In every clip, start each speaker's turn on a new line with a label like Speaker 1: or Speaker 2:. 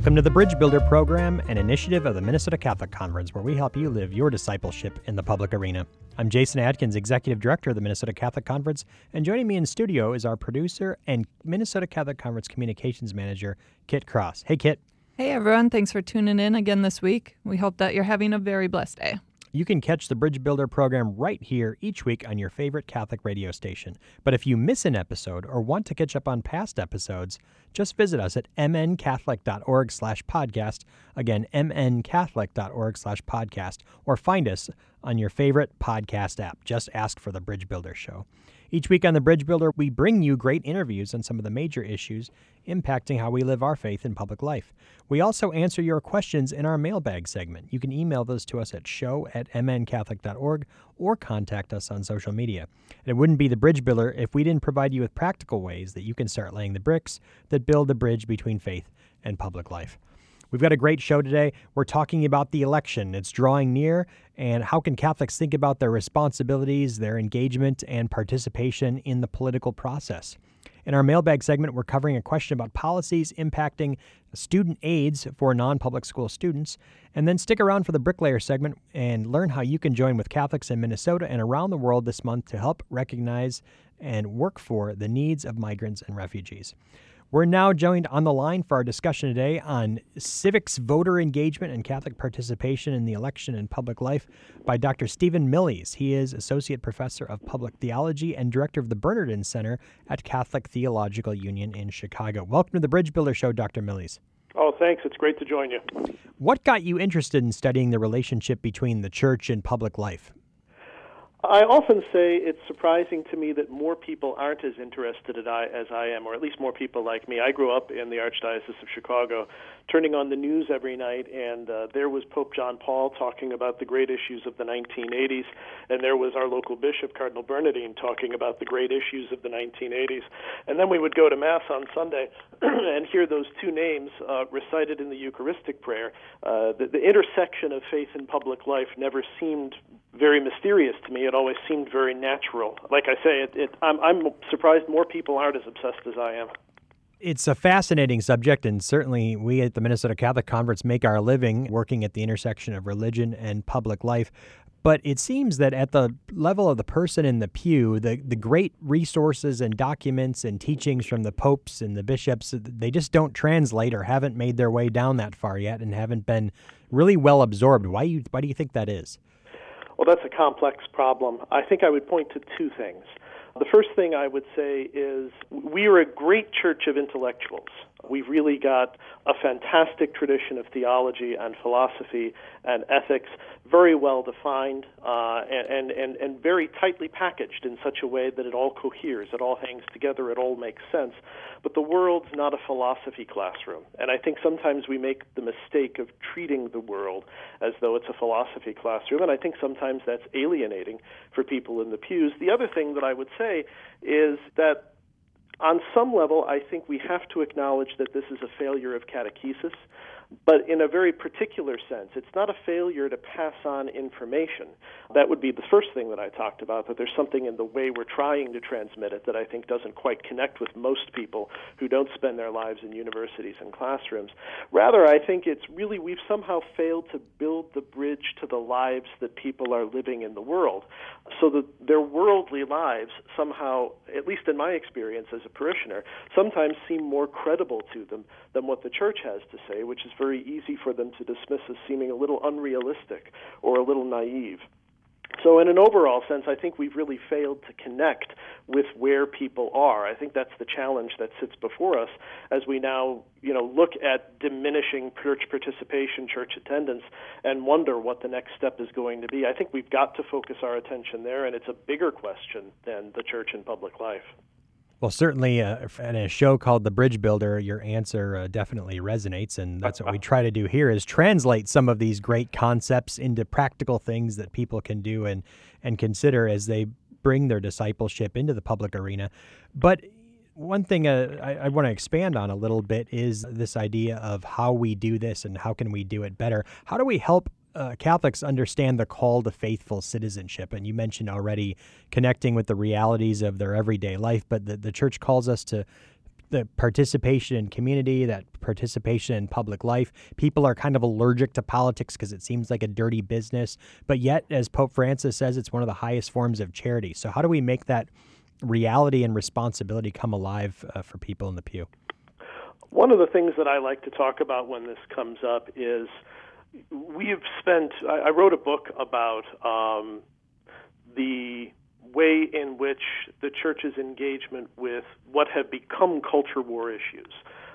Speaker 1: Welcome to the Bridge Builder Program, an initiative of the Minnesota Catholic Conference where we help you live your discipleship in the public arena. I'm Jason Adkins, Executive Director of the Minnesota Catholic Conference, and joining me in studio is our producer and Minnesota Catholic Conference Communications Manager, Kit Cross. Hey, Kit.
Speaker 2: Hey, everyone. Thanks for tuning in again this week. We hope that you're having a very blessed day.
Speaker 1: You can catch the Bridge Builder program right here each week on your favorite Catholic radio station. But if you miss an episode or want to catch up on past episodes, just visit us at mncatholic.org slash podcast. Again, mncatholic.org slash podcast, or find us on your favorite podcast app. Just ask for the Bridge Builder Show. Each week on The Bridge Builder, we bring you great interviews on some of the major issues impacting how we live our faith in public life. We also answer your questions in our mailbag segment. You can email those to us at show at mncatholic.org or contact us on social media. And it wouldn't be The Bridge Builder if we didn't provide you with practical ways that you can start laying the bricks that build the bridge between faith and public life. We've got a great show today. We're talking about the election. It's drawing near, and how can Catholics think about their responsibilities, their engagement, and participation in the political process? In our mailbag segment, we're covering a question about policies impacting student aids for non public school students. And then stick around for the bricklayer segment and learn how you can join with Catholics in Minnesota and around the world this month to help recognize and work for the needs of migrants and refugees. We're now joined on the line for our discussion today on civics, voter engagement, and Catholic participation in the election and public life by Dr. Steven Millies. He is Associate Professor of Public Theology and Director of the Bernardin Center at Catholic Theological Union in Chicago. Welcome to the Bridge Builder Show, Dr. Millies.
Speaker 3: Oh, thanks. It's great to join you.
Speaker 1: What got you interested in studying the relationship between the church and public life?
Speaker 3: I often say it's surprising to me that more people aren't as interested as I am, or at least more people like me. I grew up in the Archdiocese of Chicago, turning on the news every night, and uh, there was Pope John Paul talking about the great issues of the 1980s, and there was our local bishop, Cardinal Bernardin, talking about the great issues of the 1980s. And then we would go to Mass on Sunday and hear those two names uh, recited in the Eucharistic prayer. Uh, the, the intersection of faith and public life never seemed very mysterious to me. It always seemed very natural. Like I say, it, it, I'm, I'm surprised more people aren't as obsessed as I am.
Speaker 1: It's a fascinating subject, and certainly we at the Minnesota Catholic Conference make our living working at the intersection of religion and public life. But it seems that at the level of the person in the pew, the, the great resources and documents and teachings from the popes and the bishops, they just don't translate or haven't made their way down that far yet and haven't been really well absorbed. Why, you, why do you think that is?
Speaker 3: Well, that's a complex problem. I think I would point to two things. The first thing I would say is we are a great church of intellectuals. We've really got a fantastic tradition of theology and philosophy and ethics, very well defined uh, and, and, and very tightly packaged in such a way that it all coheres, it all hangs together, it all makes sense. But the world's not a philosophy classroom. And I think sometimes we make the mistake of treating the world as though it's a philosophy classroom. And I think sometimes that's alienating for people in the pews. The other thing that I would say is that on some level, I think we have to acknowledge that this is a failure of catechesis. But in a very particular sense, it's not a failure to pass on information. That would be the first thing that I talked about, that there's something in the way we're trying to transmit it that I think doesn't quite connect with most people who don't spend their lives in universities and classrooms. Rather, I think it's really we've somehow failed to build the bridge to the lives that people are living in the world. So that their worldly lives somehow, at least in my experience as a parishioner, sometimes seem more credible to them than what the church has to say, which is very easy for them to dismiss as seeming a little unrealistic or a little naive. So, in an overall sense, I think we've really failed to connect with where people are. I think that's the challenge that sits before us as we now, you know, look at diminishing church participation, church attendance, and wonder what the next step is going to be. I think we've got to focus our attention there, and it's a bigger question than the church in public life.
Speaker 1: Well, certainly, uh, in a show called The Bridge Builder, your answer uh, definitely resonates, and that's what we try to do here: is translate some of these great concepts into practical things that people can do and and consider as they bring their discipleship into the public arena. But one thing uh, I, I want to expand on a little bit is this idea of how we do this and how can we do it better. How do we help uh, Catholics understand the call to faithful citizenship. And you mentioned already connecting with the realities of their everyday life, but the, the church calls us to the participation in community, that participation in public life. People are kind of allergic to politics because it seems like a dirty business. But yet, as Pope Francis says, it's one of the highest forms of charity. So, how do we make that reality and responsibility come alive uh, for people in the pew?
Speaker 3: One of the things that I like to talk about when this comes up is we've spent, I, wrote a book about um, the way in which the church's engagement with what have become culture war issues.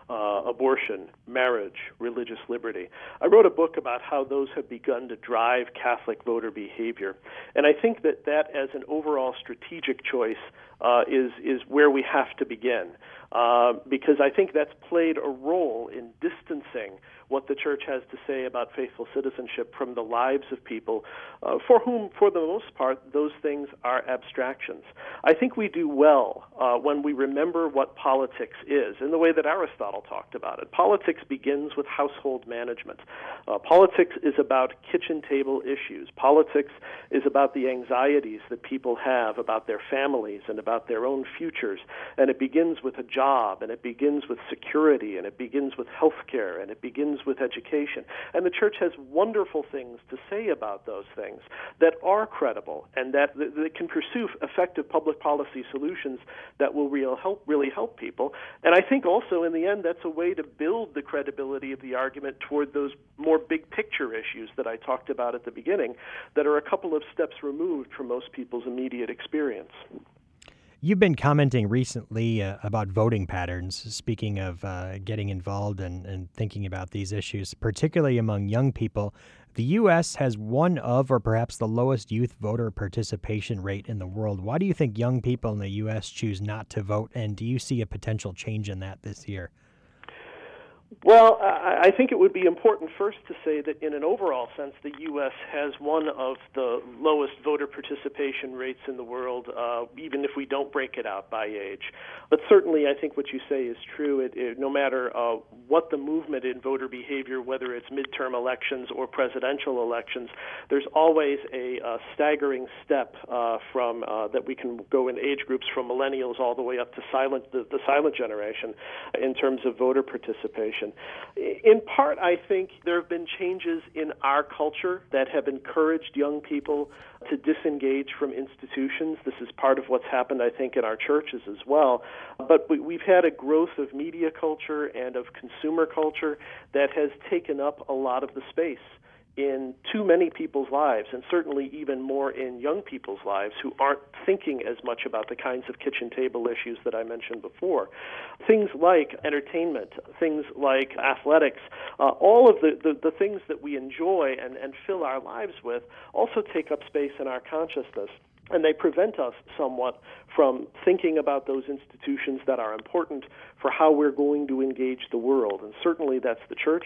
Speaker 3: Uh, abortion, marriage, religious liberty. I wrote a book about how those have begun to drive Catholic voter behavior, and I think that that, as an overall strategic choice, uh, is is where we have to begin, uh, because I think that's played a role in distancing what the church has to say about faithful citizenship from the lives of people uh, for whom, for the most part, those things are abstractions. I think we do well uh, when we remember what politics is in the way that Aristotle talked about it. Politics begins with household management. Uh, politics is about kitchen table issues. Politics is about the anxieties that people have about their families and about their own futures. And it begins with a job, and it begins with security, and it begins with health care, and it begins begins with education. And the church has wonderful things to say about those things that are credible and that, that can pursue effective public policy solutions that will real help, really help people. And I think also, in the end, that's a way to build the credibility of the argument toward those more big picture issues that I talked about at the beginning that are a couple of steps removed from most people's immediate experience.
Speaker 1: You've been commenting recently uh, about voting patterns, speaking of uh, getting involved and, and thinking about these issues, particularly among young people. The U.S. has one of, or perhaps the lowest youth voter participation rate in the world. Why do you think young people in the U.S. choose not to vote, and do you see a potential change in that this year?
Speaker 3: Well, I think it would be important first to say that in an overall sense, the U.S. has one of the lowest voter participation rates in the world, uh, even if we don't break it out by age. But certainly, I think what you say is true. It, it, no matter uh, what the movement in voter behavior, whether it's midterm elections or presidential elections, there's always a, a staggering step uh, from uh, that we can go in age groups from millennials all the way up to silent the, the silent generation in terms of voter participation. In part, I think there have been changes in our culture that have encouraged young people to disengage from institutions. This is part of what's happened, I think, in our churches as well. But we've had a growth of media culture and of consumer culture that has taken up a lot of the space in too many people's lives, and certainly even more in young people's lives who aren't thinking as much about the kinds of kitchen table issues that I mentioned before. Things like entertainment, things like athletics, uh, all of the, the, the things that we enjoy and, and fill our lives with also take up space in our consciousness and they prevent us somewhat from thinking about those institutions that are important for how we're going to engage the world. And certainly that's the church,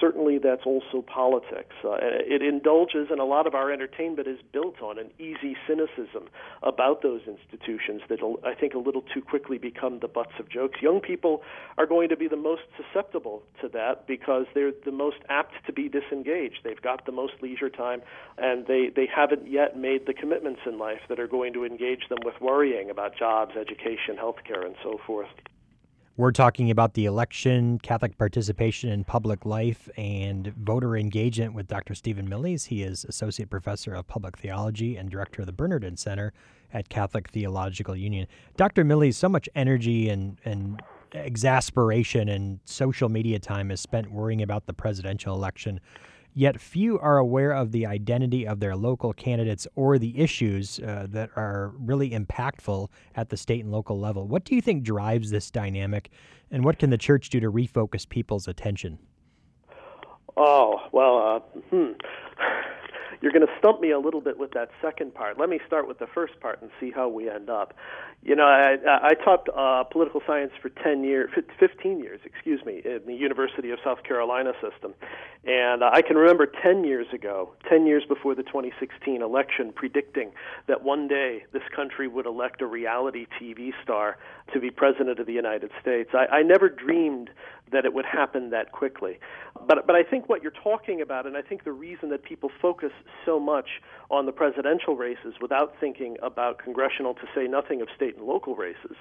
Speaker 3: certainly that's also politics. Uh, it indulges, and a lot of our entertainment is built on an easy cynicism about those institutions that I think a little too quickly become the butts of jokes. Young people are going to be the most susceptible to that because they're the most apt to be disengaged. They've got the most leisure time, and they, they haven't yet made the commitments in life that are going to engage them with worrying about jobs, education, healthcare, and so forth.
Speaker 1: We're talking about the election, Catholic participation in public life, and voter engagement with Dr. Steven Millies. He is Associate Professor of Public Theology and Director of the Bernardin Center at Catholic Theological Union. Dr. Millies, so much energy and, and exasperation and social media time is spent worrying about the presidential election yet few are aware of the identity of their local candidates or the issues uh, that are really impactful at the state and local level. What do you think drives this dynamic, and what can the church do to refocus people's attention?
Speaker 3: Oh, well, uh, hmm you're going to stump me a little bit with that second part. Let me start with the first part and see how we end up. You know, I, I taught uh, political science for 10 years, 15 years, excuse me, in the University of South Carolina system. And uh, I can remember 10 years ago, 10 years before the 2016 election, predicting that one day this country would elect a reality TV star to be president of the United States. I, I never dreamed that it would happen that quickly. But but I think what you're talking about, and I think the reason that people focus so much on the presidential races without thinking about congressional, to say nothing of state and local races.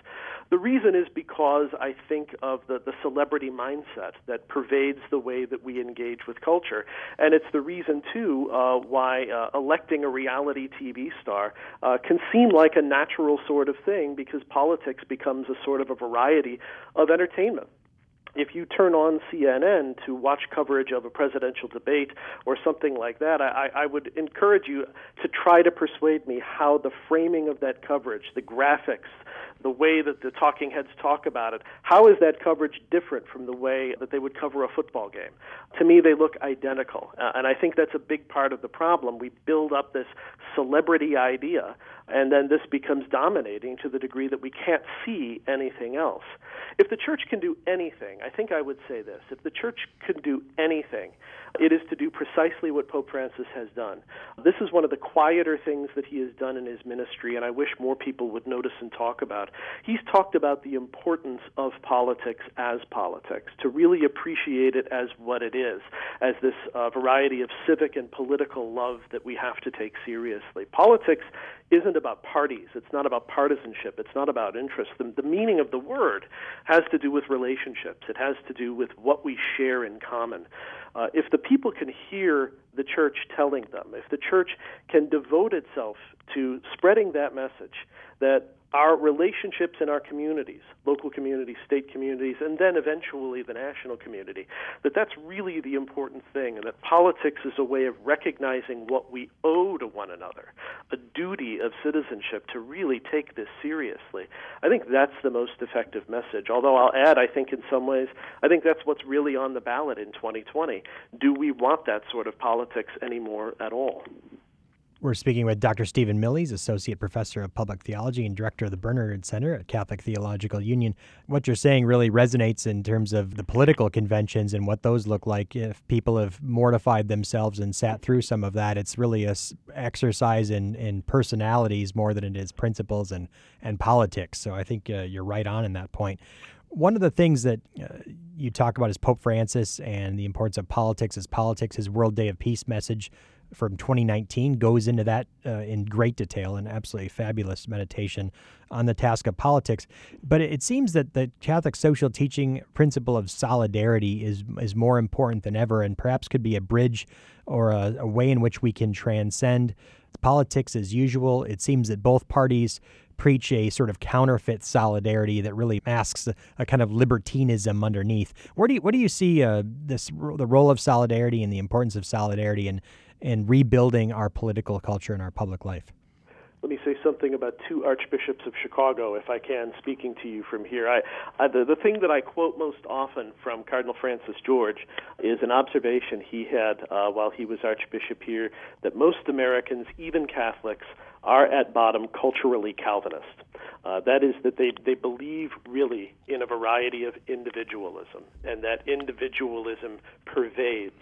Speaker 3: The reason is because I think of the, the celebrity mindset that pervades the way that we engage with culture. And it's the reason, too, uh, why uh, electing a reality TV star uh, can seem like a natural sort of thing because politics becomes a sort of a variety of entertainment if you turn on CNN to watch coverage of a presidential debate or something like that, I, I would encourage you to try to persuade me how the framing of that coverage, the graphics, the way that the talking heads talk about it, how is that coverage different from the way that they would cover a football game? To me, they look identical. Uh, and I think that's a big part of the problem. We build up this celebrity idea, and then this becomes dominating to the degree that we can't see anything else. If the church can do anything, think I would say this. If the church could do anything, it is to do precisely what Pope Francis has done. This is one of the quieter things that he has done in his ministry, and I wish more people would notice and talk about. He's talked about the importance of politics as politics, to really appreciate it as what it is, as this uh, variety of civic and political love that we have to take seriously. Politics isn't about parties. It's not about partisanship. It's not about interest. The, the, meaning of the word has to do with relationships. It has to do with what we share in common. Uh, if the people can hear the church telling them, if the church can devote itself to spreading that message, that our relationships in our communities, local communities, state communities, and then eventually the national community, that that's really the important thing, and that politics is a way of recognizing what we owe to one another, a duty of citizenship to really take this seriously. I think that's the most effective message. Although I'll add, I think in some ways, I think that's what's really on the ballot in 2020. Do we want that sort of politics anymore at all?
Speaker 1: We're speaking with Dr. Steven Millies, Associate Professor of Public Theology and Director of the Bernard Center at Catholic Theological Union. What you're saying really resonates in terms of the political conventions and what those look like. If people have mortified themselves and sat through some of that, it's really a exercise in, in personalities more than it is principles and, and politics. So I think uh, you're right on in that point. One of the things that uh, you talk about is Pope Francis and the importance of politics as politics, his World Day of Peace message from 2019 goes into that uh, in great detail and absolutely fabulous meditation on the task of politics. But it seems that the Catholic social teaching principle of solidarity is is more important than ever, and perhaps could be a bridge or a, a way in which we can transcend politics as usual. It seems that both parties preach a sort of counterfeit solidarity that really masks a, a, kind of libertinism underneath. Where do you, where do you see uh, this the role of solidarity and the importance of solidarity in in rebuilding our political culture and our public life?
Speaker 3: Let me say something about two archbishops of Chicago, if I can, speaking to you from here. I, I, the, the thing that I quote most often from Cardinal Francis George is an observation he had uh, while he was archbishop here that most Americans, even Catholics, are at bottom culturally Calvinist. Uh, that is, that they, they believe really in a variety of individualism, and that individualism pervades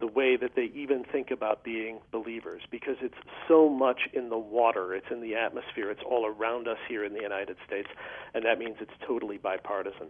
Speaker 3: the way that they even think about being believers because it's so much in the water, it's in the atmosphere, it's all around us here in the United States, and that means it's totally bipartisan.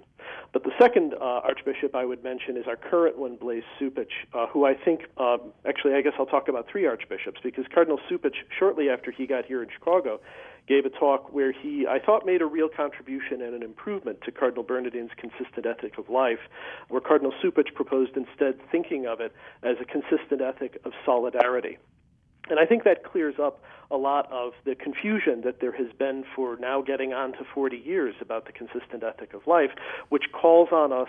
Speaker 3: But the second uh, archbishop I would mention is our current one, Blase Cupich, uh, who I think, uh, actually, I guess I'll talk about three archbishops because Cardinal Cupich, shortly after he got here in Chicago, gave a talk where he, I thought, made a real contribution and an improvement to Cardinal Bernardin's consistent ethic of life, where Cardinal Cupich proposed instead thinking of it as a consistent ethic of solidarity. And I think that clears up a lot of the confusion that there has been for now getting on to 40 years about the consistent ethic of life, which calls on us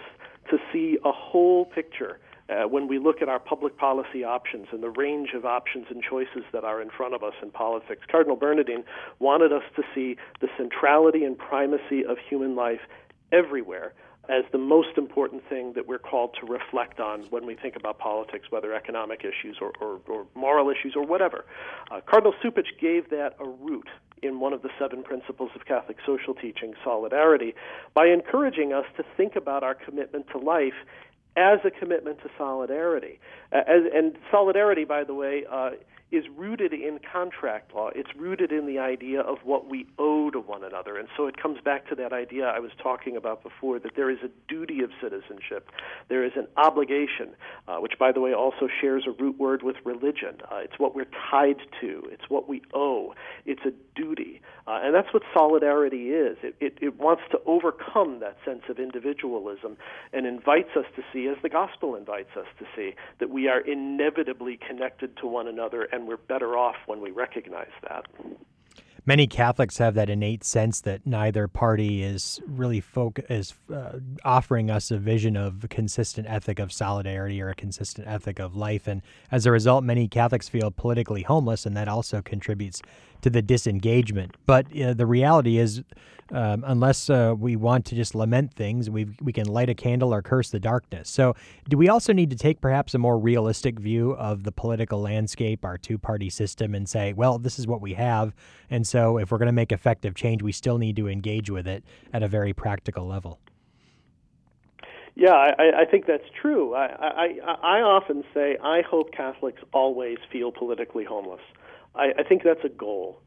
Speaker 3: to see a whole picture uh, when we look at our public policy options and the range of options and choices that are in front of us in politics. Cardinal Bernardin wanted us to see the centrality and primacy of human life everywhere as the most important thing that we're called to reflect on when we think about politics, whether economic issues or, or, or moral issues or whatever. Uh, Cardinal Cupich gave that a root in one of the seven principles of Catholic social teaching, solidarity, by encouraging us to think about our commitment to life as a commitment to solidarity. As, and solidarity, by the way, uh, is rooted in contract law. It's rooted in the idea of what we owe to one another. And so it comes back to that idea I was talking about before that there is a duty of citizenship. There is an obligation, uh, which, by the way, also shares a root word with religion. Uh, it's what we're tied to, it's what we owe, it's a duty. Uh, and that's what solidarity is. It, it, it wants to overcome that sense of individualism and invites us to see, as the gospel invites us to see, that we are inevitably connected to one another and we're better off when we recognize that.
Speaker 1: Many Catholics have that innate sense that neither party is really folk is uh, offering us a vision of a consistent ethic of solidarity or a consistent ethic of life, and as a result, many Catholics feel politically homeless, and that also contributes to the disengagement. But uh, the reality is, um, unless uh, we want to just lament things, we we can light a candle or curse the darkness. So, do we also need to take perhaps a more realistic view of the political landscape, our two-party system, and say, well, this is what we have, and so if we're going to make effective change, we still need to engage with it at a very practical level.
Speaker 3: Yeah, I, I think that's true. I, I, I often say I hope Catholics always feel politically homeless. I, I think that's a goal.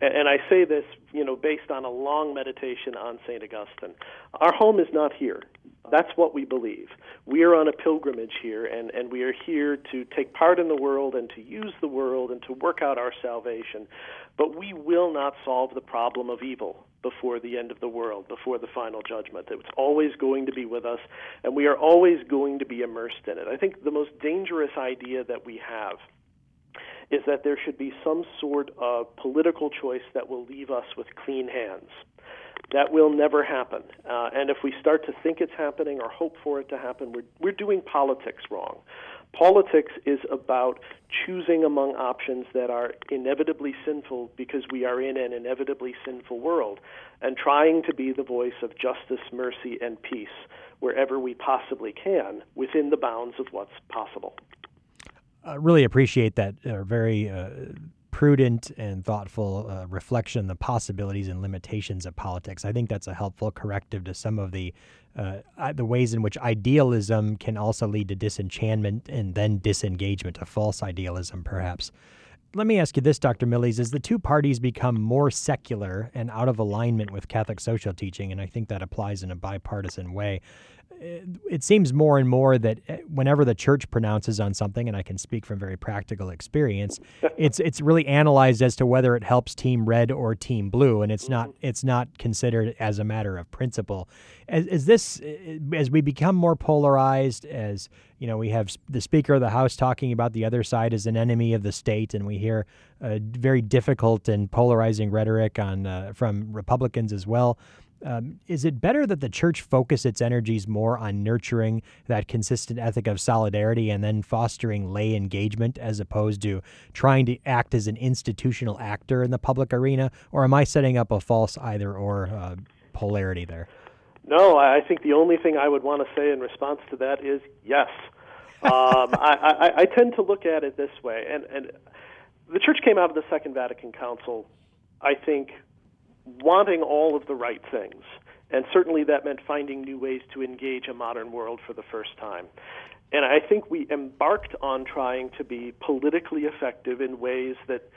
Speaker 3: And I say this, you know, based on a long meditation on St. Augustine. Our home is not here. That's what we believe. We are on a pilgrimage here, and, and we are here to take part in the world and to use the world and to work out our salvation. But we will not solve the problem of evil before the end of the world, before the final judgment. It's always going to be with us, and we are always going to be immersed in it. I think the most dangerous idea that we have is that there should be some sort of political choice that will leave us with clean hands. That will never happen. Uh, and if we start to think it's happening or hope for it to happen, we're, we're doing politics wrong. Politics is about choosing among options that are inevitably sinful because we are in an inevitably sinful world and trying to be the voice of justice, mercy, and peace wherever we possibly can within the bounds of what's possible.
Speaker 1: Uh, really appreciate that uh, very uh, prudent and thoughtful uh, reflection on the possibilities and limitations of politics. I think that's a helpful corrective to some of the uh, the ways in which idealism can also lead to disenchantment and then disengagement, a false idealism, perhaps. Let me ask you this, Dr. Millies: As the two parties become more secular and out of alignment with Catholic social teaching, and I think that applies in a bipartisan way, it seems more and more that eh, whenever the church pronounces on something, and I can speak from very practical experience, it's it's really analyzed as to whether it helps Team Red or Team Blue, and it's not mm-hmm. it's not considered as a matter of principle. As, as this eh, as we become more polarized, as you know, we have the Speaker of the House talking about the other side as an enemy of the state, and we hear uh, very difficult and polarizing rhetoric on uh, from Republicans as well. Um, is it better that the church focus its energies more on nurturing that consistent ethic of solidarity and then fostering lay engagement as opposed to trying to act as an institutional actor in the public arena? Or am I setting up a false either or uh, polarity there?
Speaker 3: No, I think the only thing I would want to say in response to that is yes. um, I, I, I tend to look at it this way, and, and the church came out of the Second Vatican Council, I think, wanting all of the right things. And certainly that meant finding new ways to engage a modern world for the first time. And I think we embarked on trying to be politically effective in ways that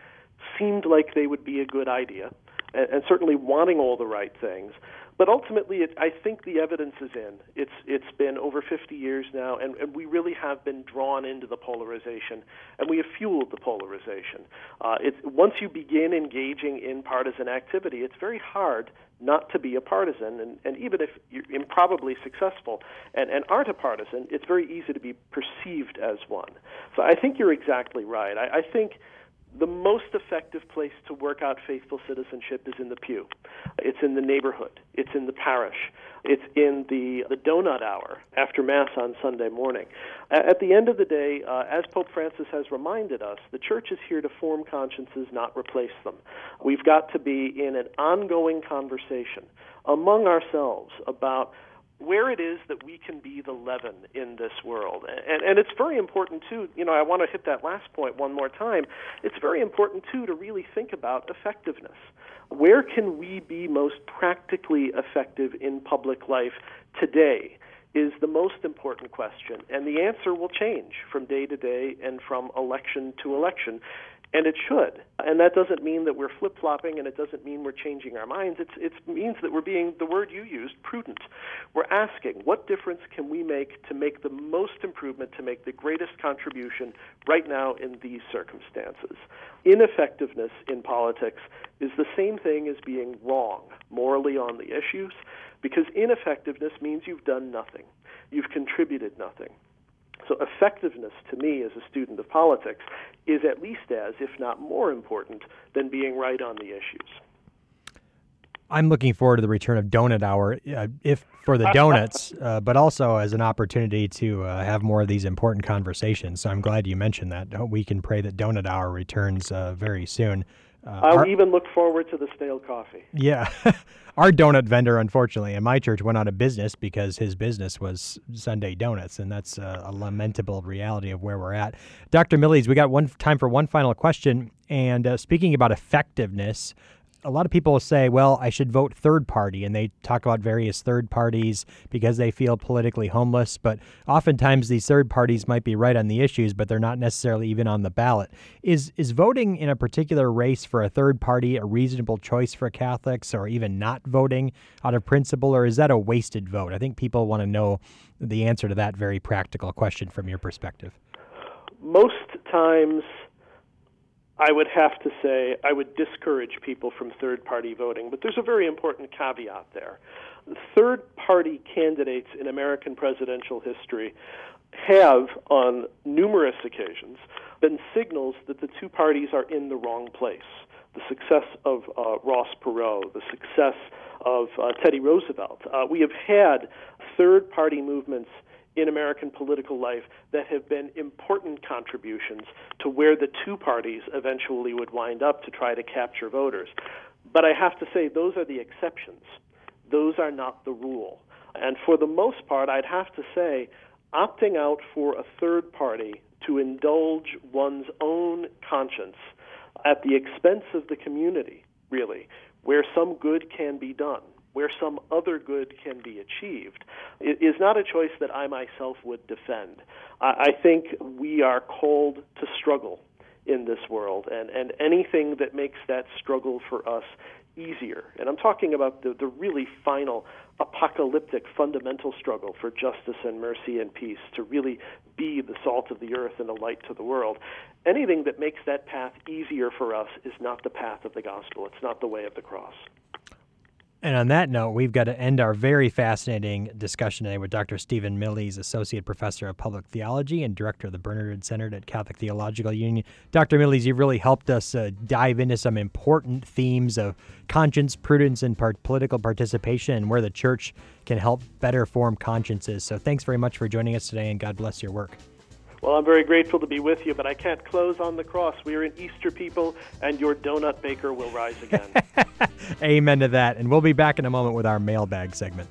Speaker 3: seemed like they would be a good idea, and, certainly wanting all the right things. But ultimately, it, I think the evidence is in. It's it's been over 50 years now, and, and we really have been drawn into the polarization, and we have fueled the polarization. Uh, it's once you begin engaging in partisan activity, it's very hard not to be a partisan, and, and even if you're improbably successful and, and aren't a partisan, it's very easy to be perceived as one. So I think you're exactly right. I, I think the most effective place to work out faithful citizenship is in the pew. It's in the neighborhood. It's in the parish. It's in the, the donut hour after Mass on Sunday morning. At the end of the day, uh, as Pope Francis has reminded us, the church is here to form consciences, not replace them. We've got to be in an ongoing conversation among ourselves about where it is that we can be the leaven in this world. And, and it's very important, too, you know, I want to hit that last point one more time. It's very important, too, to really think about effectiveness. Where can we be most practically effective in public life today? Is the most important question. And the answer will change from day to day and from election to election. And it should. And that doesn't mean that we're flip flopping, and it doesn't mean we're changing our minds. It's, it means that we're being the word you used, prudent. We're asking, what difference can we make to make the most improvement, to make the greatest contribution right now in these circumstances? Ineffectiveness in politics is the same thing as being wrong morally on the issues, because ineffectiveness means you've done nothing, you've contributed nothing. So, effectiveness to me as a student of politics is at least as, if not more important, than being right on the issues.
Speaker 1: I'm looking forward to the return of Donut Hour, uh, if for the donuts, uh, but also as an opportunity to uh, have more of these important conversations. So I'm glad you mentioned that. We can pray that Donut Hour returns uh, very soon.
Speaker 3: Uh, I'll our, even look forward to the stale coffee.
Speaker 1: Yeah. our donut vendor, unfortunately, in my church went out of business because his business was Sunday donuts, and that's a, a lamentable reality of where we're at. Dr. Millies, we got one time for one final question. And uh, speaking about effectiveness, a lot of people say, well, I should vote third party, and they talk about various third parties because they feel politically homeless. But oftentimes, these third parties might be right on the issues, but they're not necessarily even on the ballot. Is is voting in a particular race for a third party a reasonable choice for Catholics, or even not voting out of principle, or is that a wasted vote? I think people want to know the answer to that very practical question from your perspective.
Speaker 3: Most times I would have to say I would discourage people from third party voting, but there's a very important caveat there. Third party candidates in American presidential history have, on numerous occasions, been signals that the two parties are in the wrong place. The success of uh, Ross Perot, the success of uh, Teddy Roosevelt. Uh, we have had third party movements in American political life that have been important contributions to where the two parties eventually would wind up to try to capture voters. But I have to say, those are the exceptions. Those are not the rule. And for the most part, I'd have to say, opting out for a third party to indulge one's own conscience at the expense of the community, really, where some good can be done where some other good can be achieved is not a choice that I myself would defend. I think we are called to struggle in this world, and, and anything that makes that struggle for us easier. And I'm talking about the, the really final apocalyptic fundamental struggle for justice and mercy and peace to really be the salt of the earth and a light to the world. Anything that makes that path easier for us is not the path of the gospel. It's not the way of the cross.
Speaker 1: And on that note, we've got to end our very fascinating discussion today with Dr. Steven Millies, Associate Professor of Public Theology and Director of the Bernardin Center at Catholic Theological Union. Dr. Millies, you've really helped us uh, dive into some important themes of conscience, prudence, and part- political participation and where the church can help better form consciences. So thanks very much for joining us today, and God bless your work.
Speaker 3: Well, I'm very grateful to be with you, but I can't close on the cross. We are an Easter people, and your donut baker will rise again.
Speaker 1: Amen to that. And we'll be back in a moment with our mailbag segment.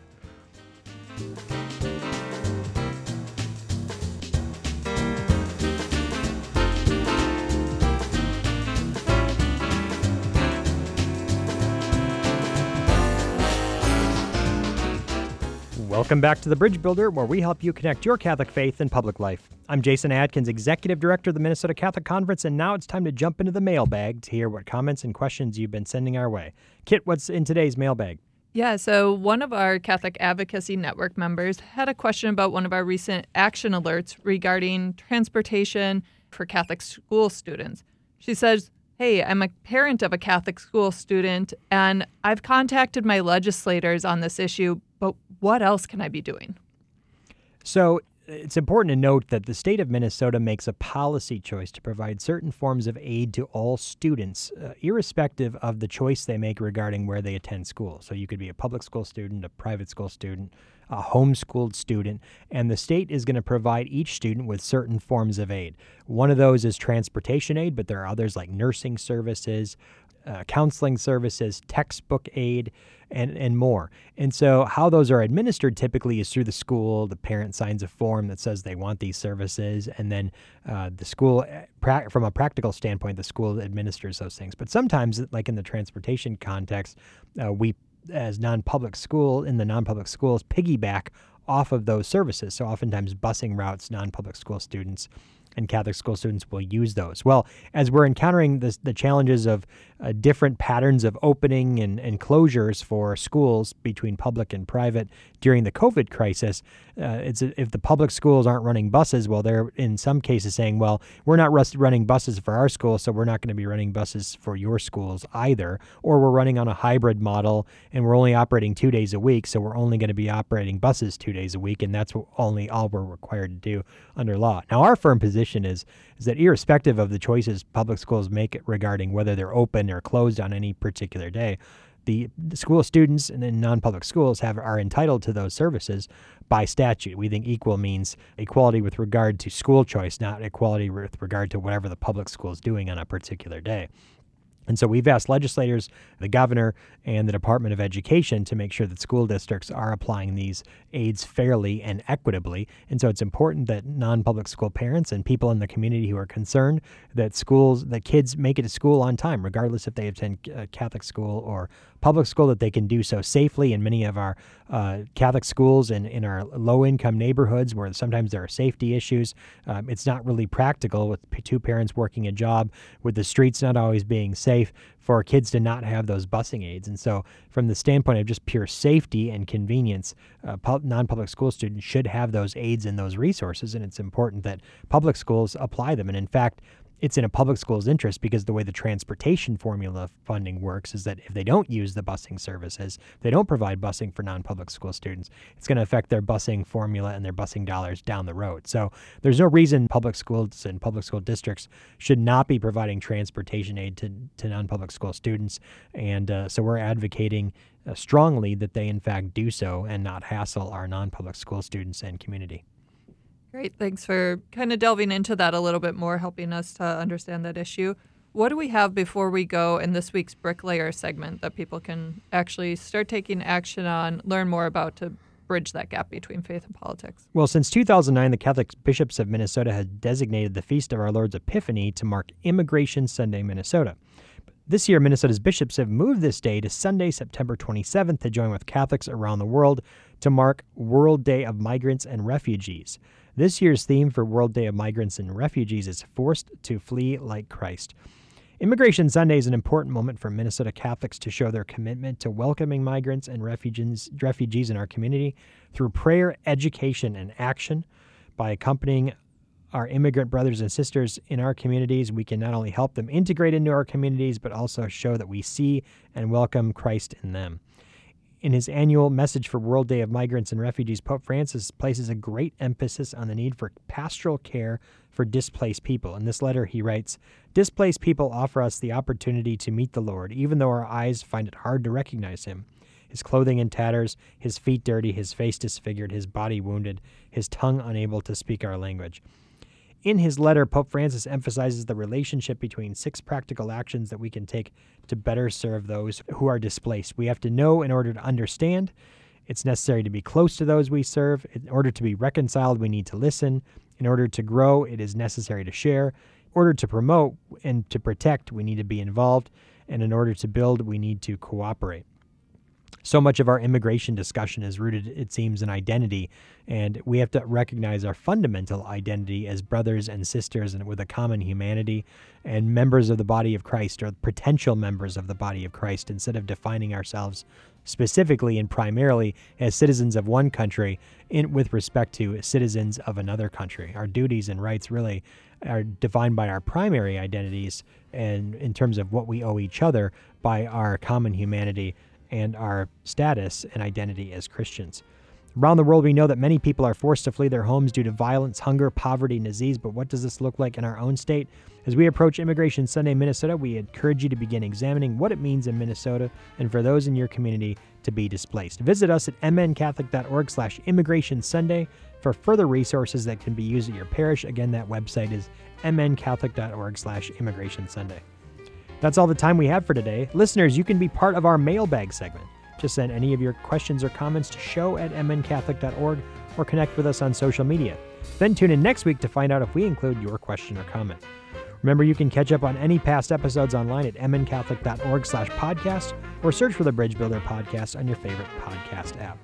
Speaker 1: Welcome back to The Bridge Builder, where we help you connect your Catholic faith and public life. I'm Jason Adkins, Executive Director of the Minnesota Catholic Conference, and now it's time to jump into the mailbag to hear what comments and questions you've been sending our way. Kit, what's in today's mailbag?
Speaker 2: Yeah, so one of our Catholic Advocacy Network members had a question about one of our recent action alerts regarding transportation for Catholic school students. She says, Hey, I'm a parent of a Catholic school student, and I've contacted my legislators on this issue, but what else can I be doing?
Speaker 1: So it's important to note that the state of Minnesota makes a policy choice to provide certain forms of aid to all students, uh, irrespective of the choice they make regarding where they attend school. So you could be a public school student, a private school student, a homeschooled student, and the state is going to provide each student with certain forms of aid. One of those is transportation aid, but there are others like nursing services, uh, counseling services, textbook aid, and, and more. And so, how those are administered typically is through the school. The parent signs a form that says they want these services, and then uh, the school, uh, from a practical standpoint, the school administers those things. But sometimes, like in the transportation context, uh, we, as non public school, in the non public schools, piggyback off of those services. So, oftentimes, busing routes non public school students and Catholic school students will use those. Well, as we're encountering this, the challenges of uh, different patterns of opening and, and closures for schools between public and private during the COVID crisis, uh, it's if the public schools aren't running buses, well, they're in some cases saying, well, we're not running buses for our school, so we're not going to be running buses for your schools either. Or we're running on a hybrid model and we're only operating two days a week, so we're only going to be operating buses two days a week, and that's only all we're required to do under law. Now, our firm position is is that irrespective of the choices public schools make regarding whether they're open or closed on any particular day, the school students and in non-public schools have are entitled to those services by statute. We think equal means equality with regard to school choice, not equality with regard to whatever the public school is doing on a particular day. And so we've asked legislators, the governor, and the Department of Education to make sure that school districts are applying these aids fairly and equitably. And so it's important that non public school parents and people in the community who are concerned that schools, that kids make it to school on time, regardless if they attend uh, Catholic school or public school, that they can do so safely. In many of our uh, Catholic schools and in our low income neighborhoods where sometimes there are safety issues, um, it's not really practical with two parents working a job, with the streets not always being safe for kids to not have those busing aids. And so, from the standpoint of just pure safety and convenience, uh, non public school students should have those aids and those resources. And it's important that public schools apply them. And in fact, it's in a public school's interest because the way the transportation formula funding works is that if they don't use the busing services, they don't provide busing for non-public school students, it's going to affect their busing formula and their busing dollars down the road. So there's no reason public schools and public school districts should not be providing transportation aid to, to non-public school students. And uh, so we're advocating uh, strongly that they in fact do so and not hassle our non-public school students and community.
Speaker 2: Great. Thanks for kind of delving into that a little bit more, helping us to understand that issue. What do we have before we go in this week's bricklayer segment that people can actually start taking action on, learn more about to bridge that gap between faith and politics?
Speaker 1: Well, since 2009, the Catholic bishops of Minnesota have designated the Feast of Our Lord's Epiphany to mark Immigration Sunday, Minnesota. This year, Minnesota's bishops have moved this day to Sunday, September 27th, to join with Catholics around the world to mark World Day of Migrants and Refugees. This year's theme for World Day of Migrants and Refugees is Forced to Flee Like Christ. Immigration Sunday is an important moment for Minnesota Catholics to show their commitment to welcoming migrants and refugees, refugees in our community through prayer, education, and action. By accompanying our immigrant brothers and sisters in our communities, we can not only help them integrate into our communities, but also show that we see and welcome Christ in them. In his annual message for World Day of Migrants and Refugees, Pope Francis places a great emphasis on the need for pastoral care for displaced people. In this letter, he writes Displaced people offer us the opportunity to meet the Lord, even though our eyes find it hard to recognize him. His clothing in tatters, his feet dirty, his face disfigured, his body wounded, his tongue unable to speak our language. In his letter, Pope Francis emphasizes the relationship between six practical actions that we can take to better serve those who are displaced. We have to know in order to understand. It's necessary to be close to those we serve. In order to be reconciled, we need to listen. In order to grow, it is necessary to share. In order to promote and to protect, we need to be involved. And in order to build, we need to cooperate so much of our immigration discussion is rooted, it seems, in identity. And we have to recognize our fundamental identity as brothers and sisters and with a common humanity and members of the body of Christ or potential members of the body of Christ instead of defining ourselves specifically and primarily as citizens of one country in, with respect to citizens of another country. Our duties and rights really are defined by our primary identities and in terms of what we owe each other by our common humanity and our status and identity as Christians. Around the world, we know that many people are forced to flee their homes due to violence, hunger, poverty, and disease. But what does this look like in our own state? As we approach Immigration Sunday in Minnesota, we encourage you to begin examining what it means in Minnesota and for those in your community to be displaced. Visit us at mncatholic.org slash immigration Sunday for further resources that can be used at your parish. Again, that website is mncatholic.org slash immigration Sunday. That's all the time we have for today. Listeners, you can be part of our mailbag segment. Just send any of your questions or comments to show at mncatholic.org or connect with us on social media. Then tune in next week to find out if we include your question or comment. Remember, you can catch up on any past episodes online at mncatholic.org slash podcast or search for the Bridge Builder podcast on your favorite podcast app.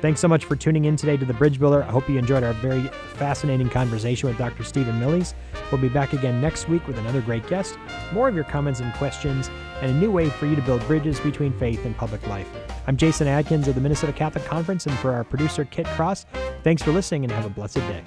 Speaker 1: Thanks so much for tuning in today to The Bridge Builder. I hope you enjoyed our very fascinating conversation with Dr. Steven Millies. We'll be back again next week with another great guest, more of your comments and questions, and a new way for you to build bridges between faith and public life. I'm Jason Adkins of the Minnesota Catholic Conference, and for our producer, Kit Cross, thanks for listening and have a blessed day.